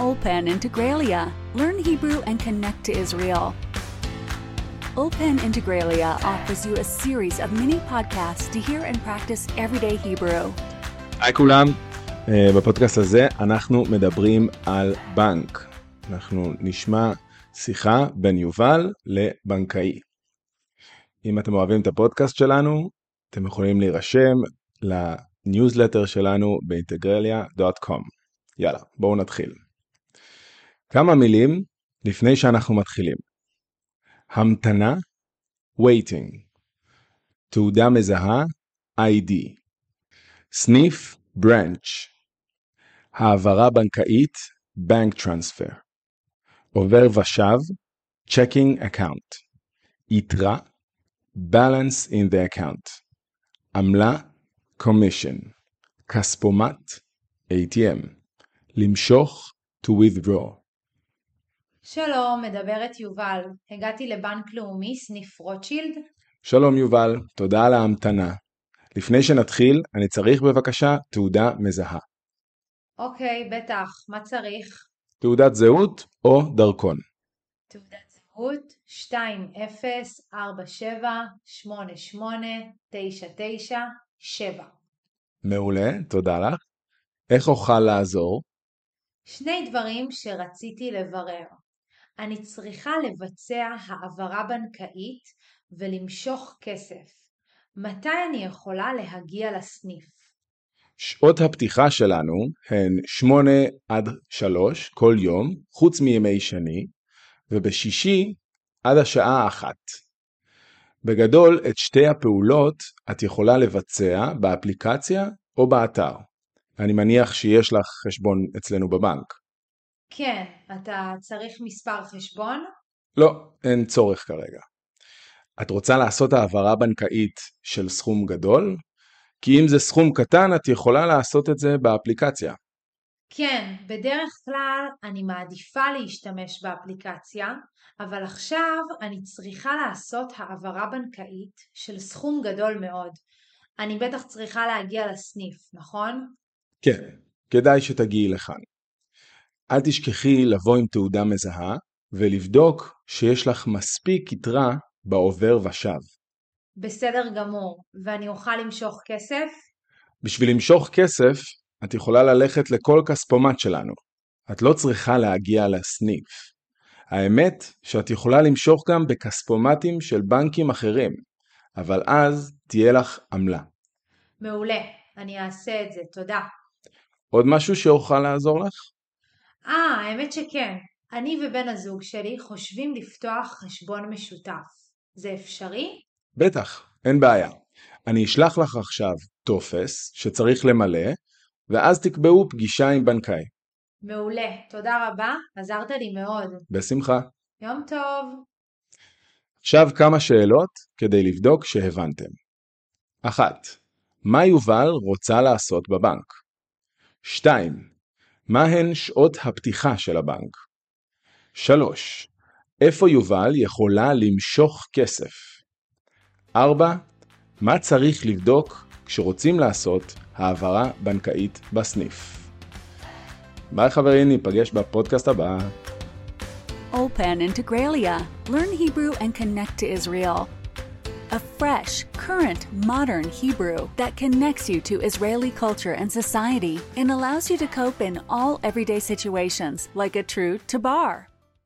Ulpan Integralia. Learn Hebrew and connect to Israel. Ulpan Integralia offers you a series of mini podcasts to hear and practice everyday Hebrew. היי כולם, אה, בפודקאסט הזה אנחנו מדברים על בנק. אנחנו נשמע שיחה בין יובל לבנקאי. אם אתם אוהבים את הפודקאסט שלנו, אתם יכולים להירשם לניוזלטר שלנו ב Integralia.com. יאללה, בואו נתחיל. כמה מילים לפני שאנחנו מתחילים. המתנה, waiting. תעודה מזהה, ID. סניף, branch. העברה בנקאית, bank transfer. עובר ושב, checking account. יתרה, balance in the account. עמלה, commission. כספומט, ATM. למשוך, to withdraw. שלום, מדברת יובל. הגעתי לבנק לאומי, סניף רוטשילד. שלום יובל, תודה על ההמתנה. לפני שנתחיל, אני צריך בבקשה תעודה מזהה. אוקיי, בטח. מה צריך? תעודת זהות או דרכון. תעודת זהות 20478997. מעולה, תודה לך. איך אוכל לעזור? שני דברים שרציתי לברר. אני צריכה לבצע העברה בנקאית ולמשוך כסף. מתי אני יכולה להגיע לסניף? שעות הפתיחה שלנו הן 8 עד 3 כל יום, חוץ מימי שני, ובשישי עד השעה 1. בגדול, את שתי הפעולות את יכולה לבצע באפליקציה או באתר. אני מניח שיש לך חשבון אצלנו בבנק. כן, אתה צריך מספר חשבון? לא, אין צורך כרגע. את רוצה לעשות העברה בנקאית של סכום גדול? כי אם זה סכום קטן, את יכולה לעשות את זה באפליקציה. כן, בדרך כלל אני מעדיפה להשתמש באפליקציה, אבל עכשיו אני צריכה לעשות העברה בנקאית של סכום גדול מאוד. אני בטח צריכה להגיע לסניף, נכון? כן, כדאי שתגיעי לכאן. אל תשכחי לבוא עם תעודה מזהה ולבדוק שיש לך מספיק יתרה בעובר ושב. בסדר גמור, ואני אוכל למשוך כסף? בשביל למשוך כסף, את יכולה ללכת לכל כספומט שלנו. את לא צריכה להגיע לסניף. האמת שאת יכולה למשוך גם בכספומטים של בנקים אחרים, אבל אז תהיה לך עמלה. מעולה, אני אעשה את זה, תודה. עוד משהו שאוכל לעזור לך? אה, האמת שכן. אני ובן הזוג שלי חושבים לפתוח חשבון משותף. זה אפשרי? בטח, אין בעיה. אני אשלח לך עכשיו טופס שצריך למלא, ואז תקבעו פגישה עם בנקאי. מעולה, תודה רבה, עזרת לי מאוד. בשמחה. יום טוב. עכשיו כמה שאלות כדי לבדוק שהבנתם. 1. מה יובל רוצה לעשות בבנק? 2. מהן שעות הפתיחה של הבנק? 3. איפה יובל יכולה למשוך כסף? 4. מה צריך לבדוק כשרוצים לעשות העברה בנקאית בסניף? ביי חברים, ניפגש בפודקאסט הבא. Open Integralia. Learn Hebrew and connect to Israel. A fresh, current, modern Hebrew that connects you to Israeli culture and society and allows you to cope in all everyday situations like a true tabar.